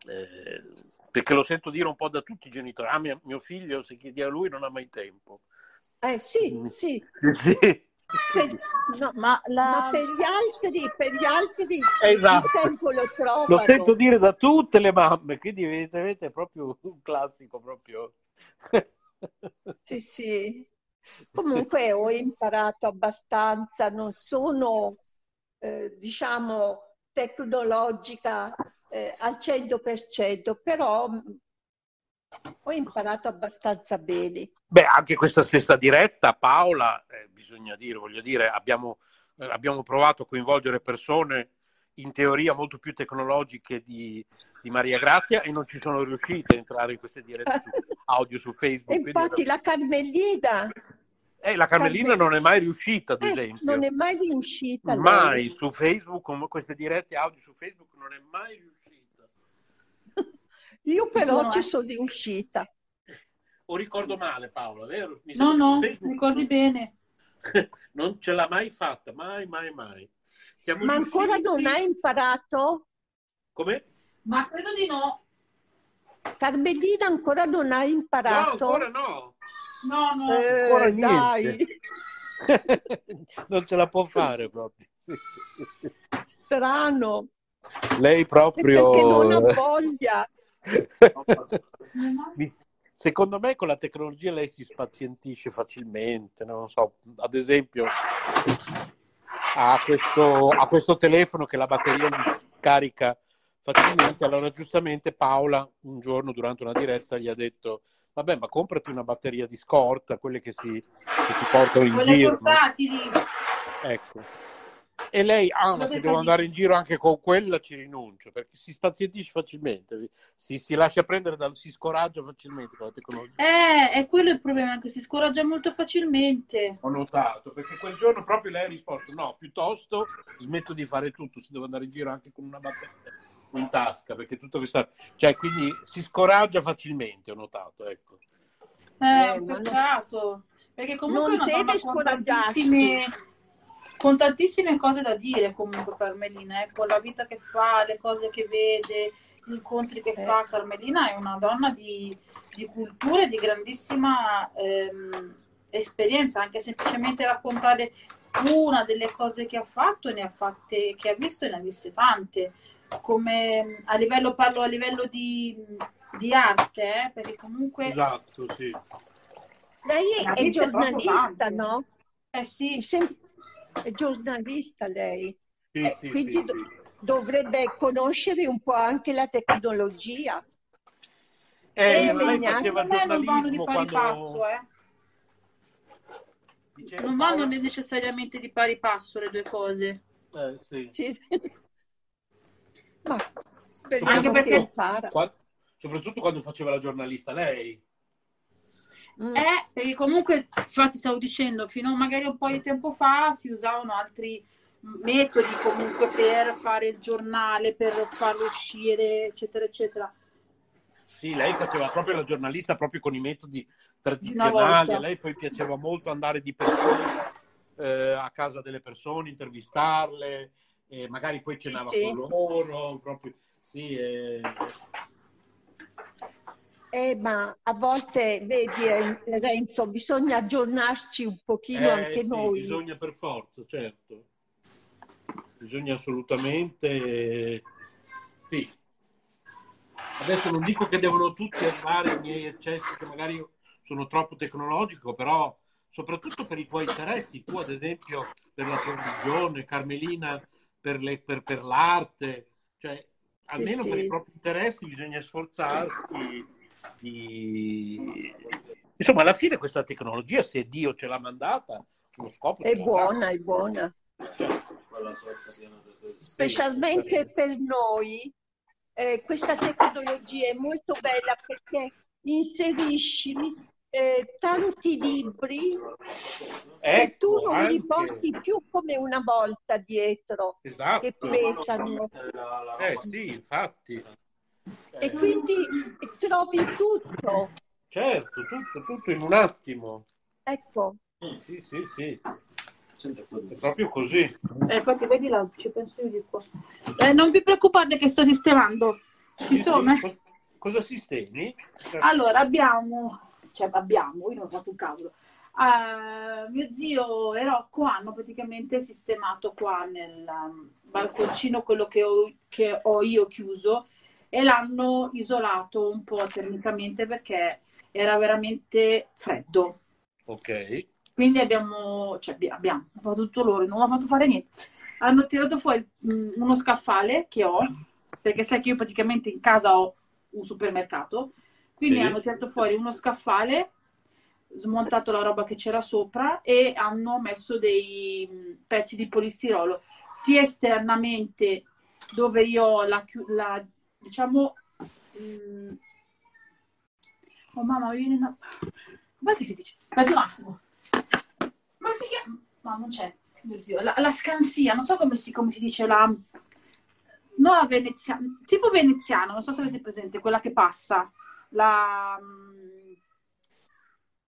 eh, perché lo sento dire un po' da tutti i genitori, ah, mio, mio figlio, se chiedi a lui, non ha mai tempo. Eh sì, mm. sì. [LAUGHS] sì. Per, no, ma, la... ma, per gli altri, per gli altri esatto. il tempo lo trovano. Lo sento dire da tutte le mamme, quindi evidentemente è proprio un classico proprio. [LAUGHS] sì, sì. Comunque ho imparato abbastanza, non sono, eh, diciamo, tecnologica eh, al 100%, però ho imparato abbastanza bene. Beh, anche questa stessa diretta, Paola, eh, bisogna dire, voglio dire, abbiamo, eh, abbiamo, provato a coinvolgere persone in teoria molto più tecnologiche di, di, Maria Grazia e non ci sono riuscite a entrare in queste dirette su, [LAUGHS] audio su Facebook. infatti era... la Carmelina... Eh, la Carmelina non è mai riuscita, ad eh, esempio. Non è mai riuscita. Mai lei. su Facebook, queste dirette audio su Facebook non è mai riuscita. [LAUGHS] Io però ci sono riuscita. O ricordo male Paola, vero? Mi no, no, Facebook, ricordi bene. [LAUGHS] non ce l'ha mai fatta, mai, mai, mai. Siamo Ma riusciti... ancora non hai imparato? Come? Ma credo di no. Carmelina ancora non hai imparato? No, ancora no. No, no. Eh, ancora dai. non ce la può fare proprio. Strano. Lei proprio... Perché non ha voglia. Secondo me con la tecnologia lei si spazientisce facilmente, non so, ad esempio ha questo, ha questo telefono che la batteria gli carica facilmente, allora giustamente Paola un giorno durante una diretta gli ha detto vabbè ma comprati una batteria di scorta, quelle che si, che si portano in quelle giro. portatili. Ecco e lei, ah, ma se devo andare in giro anche con quella ci rinuncio, perché si spazientisce facilmente, si, si lascia prendere, dal, si scoraggia facilmente con la tecnologia. Eh, è quello il problema, che si scoraggia molto facilmente. Ho notato, perché quel giorno proprio lei ha risposto, no, piuttosto smetto di fare tutto, se devo andare in giro anche con una batteria in tasca, perché tutto questo... Cioè, quindi si scoraggia facilmente, ho notato, ecco. Eh, eh peccato, perché comunque non è una deve scoraggiarsi con tantissime cose da dire comunque Carmelina, eh, con la vita che fa, le cose che vede, gli incontri che eh. fa. Carmelina è una donna di, di cultura e di grandissima ehm, esperienza, anche semplicemente raccontare una delle cose che ha fatto, ne ha fatte, che ha visto e ne ha viste tante. Come a livello, parlo a livello di, di arte, eh, perché comunque... Esatto, sì. Lei è giornalista, no? Eh sì. È giornalista lei, sì, eh, sì, quindi sì, do- dovrebbe conoscere un po' anche la tecnologia. Eh, eh, lei faceva non vanno di pari quando... passo, eh. Non vanno necessariamente di pari passo le due cose. Eh, sì. Ma speriamo Anche perché... Quando, soprattutto quando faceva la giornalista lei. Mm. Eh, perché comunque, infatti stavo dicendo, fino a magari un po' di tempo fa si usavano altri metodi comunque per fare il giornale, per farlo uscire, eccetera, eccetera. Sì, lei faceva proprio la giornalista proprio con i metodi tradizionali, a lei poi piaceva molto andare di persona eh, a casa delle persone, intervistarle, e magari poi cenava sì, sì. con loro, proprio, sì, eh, eh, ma a volte, vedi eh, Renzo, bisogna aggiornarci un pochino eh, anche sì, noi. Bisogna per forza, certo. Bisogna assolutamente... Sì. Adesso non dico che devono tutti arrivare ai miei eccessi, che magari sono troppo tecnologico, però soprattutto per i tuoi interessi, tu ad esempio per la tua religione, Carmelina per, le, per, per l'arte, cioè almeno sì, per sì. i propri interessi bisogna sforzarsi di... Insomma, alla fine questa tecnologia, se Dio ce l'ha mandata, lo scopo è buona, è buona. Specialmente per noi, eh, questa tecnologia è molto bella perché inserisci eh, tanti libri ecco, e tu non anche. li porti più come una volta dietro esatto. che pesano. Eh sì, infatti. e eh. quindi trovi tutto. Certo, tutto, tutto in un attimo. Ecco. Sì, sì, sì. È proprio così. Eh, infatti, vedi là, ci penso io di qua. Eh, non vi preoccupate che sto sistemando. Ci sì, sono? Sì. Cosa sistemi? Allora, abbiamo, cioè abbiamo, io non ho fatto un cavolo. Uh, mio zio e Rocco hanno praticamente sistemato qua nel um, balconcino quello che ho, che ho io chiuso e l'hanno isolato un po' termicamente perché era veramente freddo. Ok. Quindi abbiamo, cioè abbiamo, fatto tutto loro, non ho fatto fare niente. Hanno tirato fuori mm, uno scaffale che ho, perché sai che io praticamente in casa ho un supermercato, quindi sì. hanno tirato fuori uno scaffale, smontato la roba che c'era sopra e hanno messo dei pezzi di polistirolo, sia esternamente dove io la, la diciamo... Mh, oh mamma, mi viene una... Com'è che si dice? Aspetta un attimo. Come si chiama? No, non c'è. La, la scansia, non so come si, come si dice la... No, la veneziana, tipo veneziano, non so se avete presente, quella che passa, la um,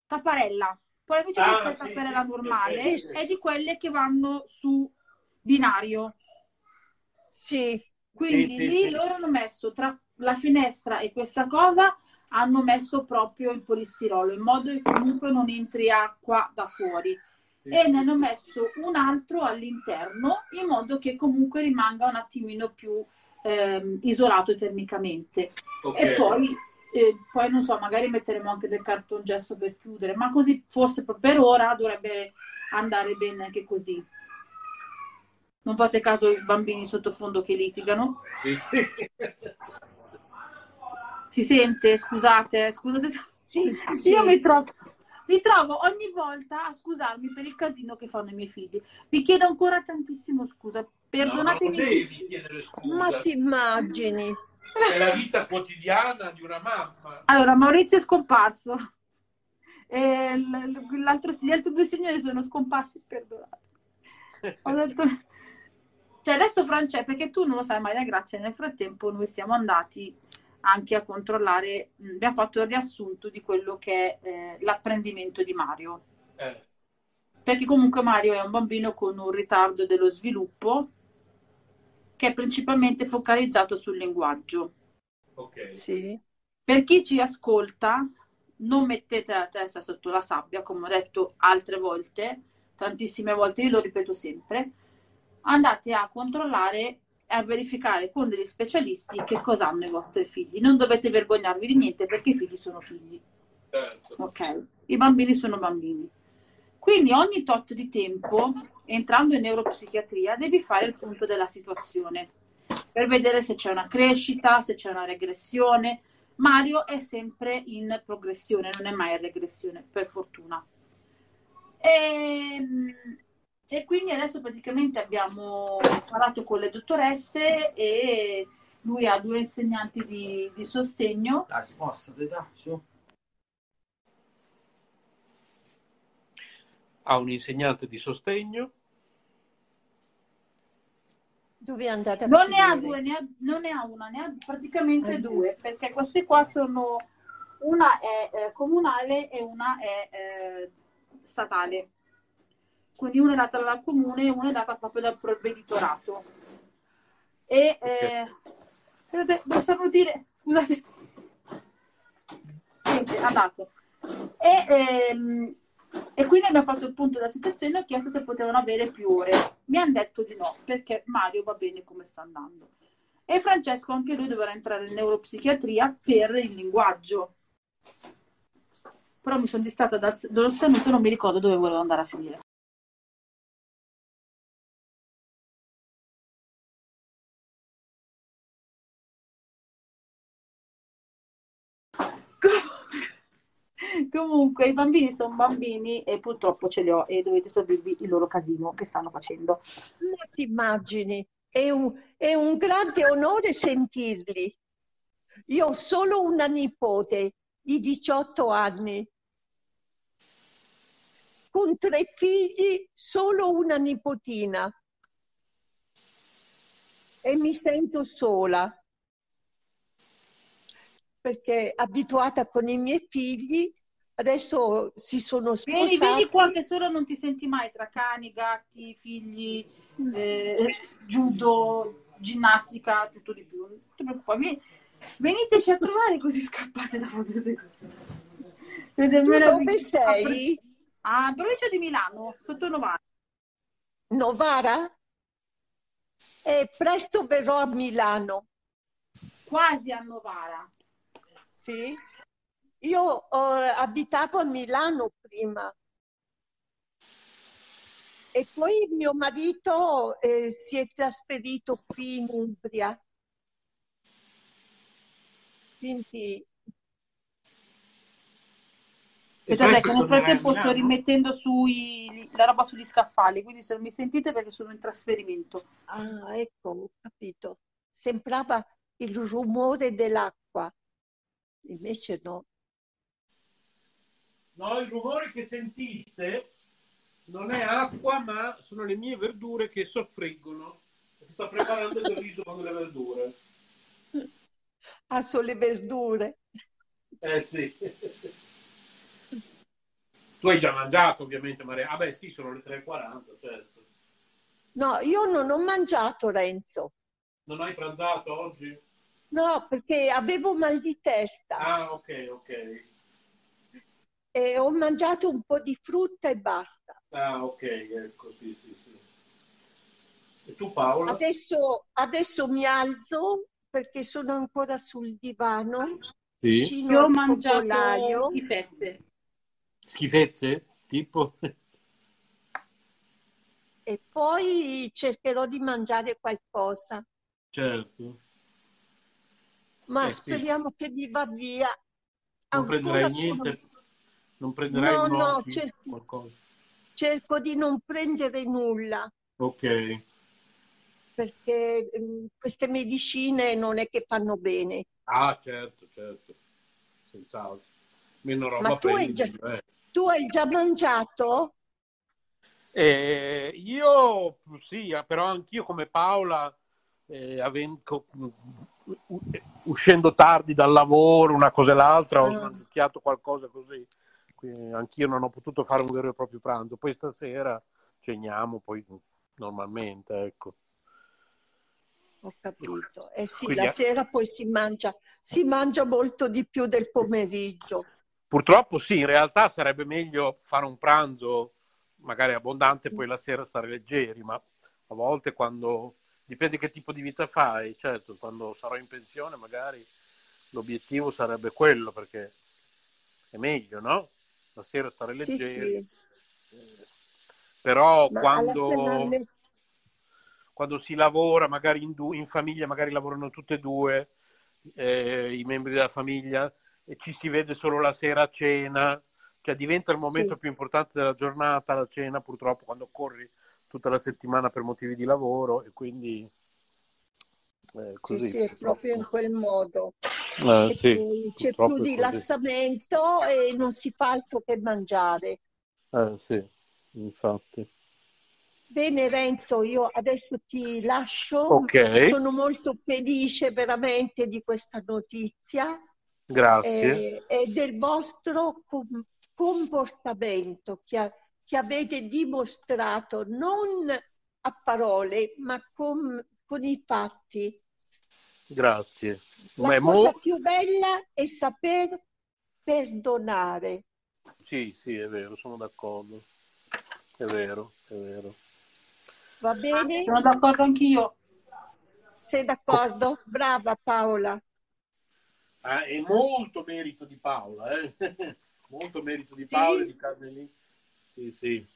tapparella. Poi invece ah, la tapparella normale sì, è di quelle che vanno su binario. Sì. Quindi sì, lì loro hanno messo tra la finestra e questa cosa hanno messo proprio il polistirolo in modo che comunque non entri acqua da fuori e ne hanno messo un altro all'interno in modo che comunque rimanga un attimino più ehm, isolato termicamente okay. e poi, eh, poi non so magari metteremo anche del cartongesso per chiudere ma così forse per ora dovrebbe andare bene anche così non fate caso ai bambini sottofondo che litigano sì, sì. Si sente? Scusate, scusate. Sì, sì. Io mi trovo, mi trovo ogni volta a scusarmi per il casino che fanno i miei figli. Vi chiedo ancora tantissimo scusa. Perdonatemi. No, scusa. Ma ti immagini? È la vita quotidiana di una mamma. Allora, Maurizio è scomparso. E gli altri due signori sono scomparsi, perdonate. Ho detto... Cioè, adesso Francesco, perché tu non lo sai, Maria Grazia, nel frattempo noi siamo andati anche a controllare, abbiamo fatto il riassunto di quello che è eh, l'apprendimento di Mario. Eh. Perché comunque Mario è un bambino con un ritardo dello sviluppo che è principalmente focalizzato sul linguaggio. Ok. Sì. Per chi ci ascolta, non mettete la testa sotto la sabbia, come ho detto altre volte, tantissime volte, io lo ripeto sempre, andate a controllare a verificare con degli specialisti che cosa hanno i vostri figli. Non dovete vergognarvi di niente perché i figli sono figli. Certo. Ok? I bambini sono bambini. Quindi ogni tot di tempo, entrando in neuropsichiatria, devi fare il punto della situazione per vedere se c'è una crescita, se c'è una regressione. Mario è sempre in progressione, non è mai in regressione, per fortuna. E, ehm, e quindi adesso praticamente abbiamo parlato con le dottoresse e lui ha due insegnanti di, di sostegno. Dai, spostati, dai, su. Ha un insegnante di sostegno. Dove è andata? Non ne ha due, ne ha, non ne ha una, ne ha praticamente ah, due, perché queste qua sono una è eh, comunale e una è eh, statale quindi una è data dal comune e una è data proprio dal provveditorato. E eh, possiamo dire, scusate, niente, è andato. E, ehm, e quindi abbiamo fatto il punto della situazione e ho chiesto se potevano avere più ore. Mi hanno detto di no, perché Mario va bene come sta andando. E Francesco anche lui dovrà entrare in neuropsichiatria per il linguaggio. Però mi sono distratta dallo stenuto e non mi ricordo dove volevo andare a finire. Comunque, i bambini sono bambini e purtroppo ce li ho e dovete sorbirvi il loro casino che stanno facendo. Ma ti immagini? È un, è un grande onore sentirli. Io ho solo una nipote di 18 anni. Con tre figli, solo una nipotina. E mi sento sola. perché abituata con i miei figli, adesso si sono sposati. Vieni, vieni qua che solo non ti senti mai tra cani, gatti, figli, eh, judo, ginnastica, tutto di più. Non ti preoccupare, veniteci a trovare così scappate da fotosecondo. Tu dove sei? Ah, provincia di Milano, sotto Novara. Novara? E presto verrò a Milano. Quasi a Novara. Sì. Io eh, abitavo a Milano prima. E poi mio marito eh, si è trasferito qui in Umbria. Quindi Aspettate che nel frattempo sto rimettendo sui, la roba sugli scaffali, quindi se non mi sentite perché sono in trasferimento. Ah, ecco, ho capito. Sembrava il rumore dell'acqua, invece no. No, il rumore che sentite non è acqua, ma sono le mie verdure che soffriggono. Sto preparando il riso con le verdure. Ah, sono le verdure. Eh sì. Tu hai già mangiato ovviamente, Maria. Ah beh sì, sono le 3.40, certo. No, io non ho mangiato, Renzo. Non hai pranzato oggi? No, perché avevo mal di testa. Ah, ok, ok. E ho mangiato un po' di frutta e basta. Ah, ok, ecco, sì, sì, sì. E tu Paola? Adesso, adesso mi alzo perché sono ancora sul divano. Sì. Io ho mangiato popolaio. schifezze. Schifezze? Tipo? E poi cercherò di mangiare qualcosa. Certo. Ma eh, speriamo che mi va via. Non Ancora prenderai sono... niente? Non prenderai no, no, cerco, cerco di non prendere nulla. Ok. Perché um, queste medicine non è che fanno bene. Ah, certo, certo. Senz'altro. Meno roba Ma tu hai già... Eh. Tu hai già mangiato? Eh, io sì, però anch'io come Paola, eh, avendo, uscendo tardi dal lavoro, una cosa e l'altra, ho ah. mangiato qualcosa così. Quindi anch'io non ho potuto fare un vero e proprio pranzo. Poi stasera ceniamo, poi normalmente, ecco. Ho capito. Eh sì, Quindi... la sera poi si mangia, si mangia molto di più del pomeriggio. Purtroppo sì, in realtà sarebbe meglio fare un pranzo magari abbondante e poi la sera stare leggeri, ma a volte quando dipende che tipo di vita fai, certo, quando sarò in pensione magari l'obiettivo sarebbe quello perché è meglio, no? La sera stare leggeri. Sì, sì. Però ma quando, quando si lavora, magari in, du- in famiglia, magari lavorano tutte e due eh, i membri della famiglia, e ci si vede solo la sera a cena, cioè diventa il momento sì. più importante della giornata, la cena purtroppo quando corri tutta la settimana per motivi di lavoro e quindi eh, così. Sì, sì, proprio in quel modo. Eh, sì, c'è più rilassamento e non si fa altro che mangiare. Eh, sì, infatti. Bene Renzo, io adesso ti lascio. Ok. Sono molto felice veramente di questa notizia Grazie. E, e del vostro com- comportamento che, a, che, avete dimostrato non a parole ma con, con i fatti. Grazie. La Ma cosa mo... più bella è saper perdonare. Sì, sì, è vero, sono d'accordo. È vero, è vero. Va bene? Sono d'accordo anch'io. Sei d'accordo? Brava Paola. Ah, è molto merito di Paola, eh? [LAUGHS] molto merito di Paola sì. e di Carmelina. Sì, sì.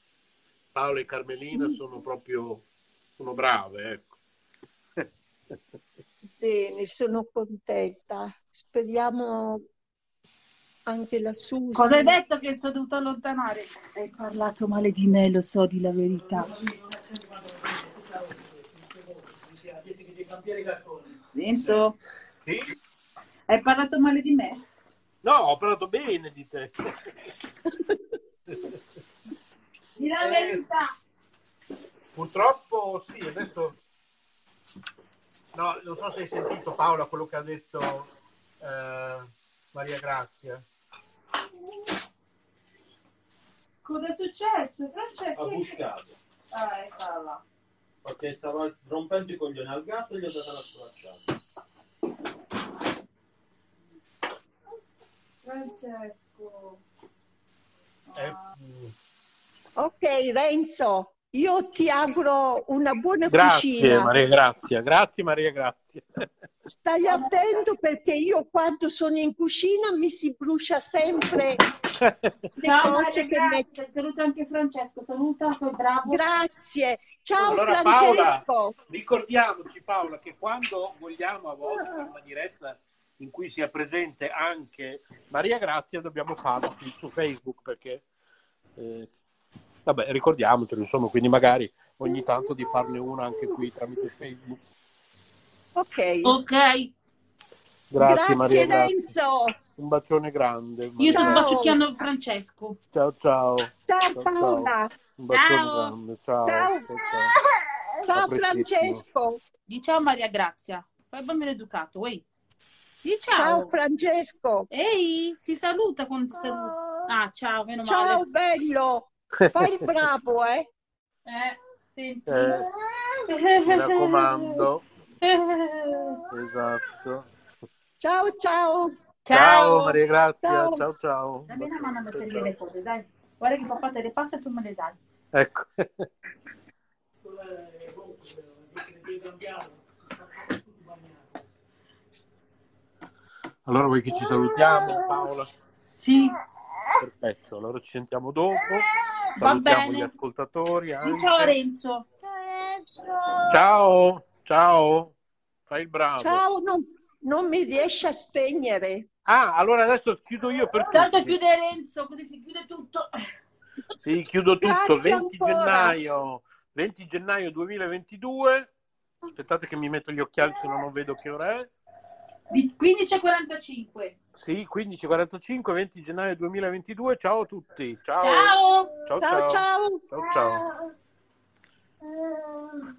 Paola e Carmelina mm. sono proprio sono brave, ecco. [LAUGHS] Bene, sono contenta. Speriamo anche la Susi. Cosa hai detto che ci ho dovuto allontanare? Hai parlato male di me, lo so, di la verità. Enzo? Sì? Hai parlato male di me? No, ho parlato bene di te. [LAUGHS] Di la verità. Eh, purtroppo sì, adesso... No, non so se hai sentito Paola quello che ha detto eh, Maria Grazia? Cosa è successo? Francesco? Ha buscato. Ah, eccola là. Perché stava rompendo i coglioni al gatto e gli ho dato la sculacciata. Francesco. Eh, Ah. mm, Ok, Renzo, io ti auguro una buona grazie cucina. Maria Grazia, grazie Maria Grazia. Stai attento perché io quando sono in cucina mi si brucia sempre le Ciao cose Maria, che metto. grazie. Saluta anche Francesco. Saluta, sei bravo. Grazie. Ciao Allora Paola, Francesco. ricordiamoci Paola che quando vogliamo a volte una diretta in cui sia presente anche Maria Grazia dobbiamo farlo su Facebook perché eh, vabbè ricordiamocelo insomma quindi magari ogni tanto di farne una anche qui tramite Facebook. Ok. Ok. Grazie, Maria Grazia. Renzo. Un bacione grande. Io sto Ciao. sbaciucchiando Francesco. Ciao ciao. Ciao Paola. Un bacione Ciao. grande. Ciao. Ciao. ciao, ciao. Ciao. Francesco. Di ciao Maria Grazia. Fai il bambino educato, uè. Di ciao. Ciao Francesco. Ehi, si saluta quando ti saluta. Ah, ciao, meno Ciao male. bello. Fai il bravo, eh. Eh, senti. Eh, mi raccomando. Esatto. Ciao ciao. Ciao, Maria Grazia. Ciao. Ciao ciao. Dammi una mano a mettere Ciao. le cose, dai. Guarda che papà te le passa e tu me le dai. Ecco. Allora vuoi che ci salutiamo Paola? Sì, Perfetto, allora ci sentiamo dopo. Va bene. gli ascoltatori. anche. ciao Renzo. Ciao, ciao. Fai il bravo. Ciao, non, non mi riesci a spegnere. Ah, allora adesso chiudo io per Tanto tutti. chiude Renzo, così si chiude tutto. Sì, chiudo tutto. Grazie 20 ancora. gennaio, 20 gennaio 2022. Aspettate che mi metto gli occhiali se no non vedo che ora è. Di 15.45. Sì, 15.45, 20 gennaio 2022. Ciao a tutti. Ciao. Ciao. Ciao, Ciao ciao. ciao. Ciao, ciao.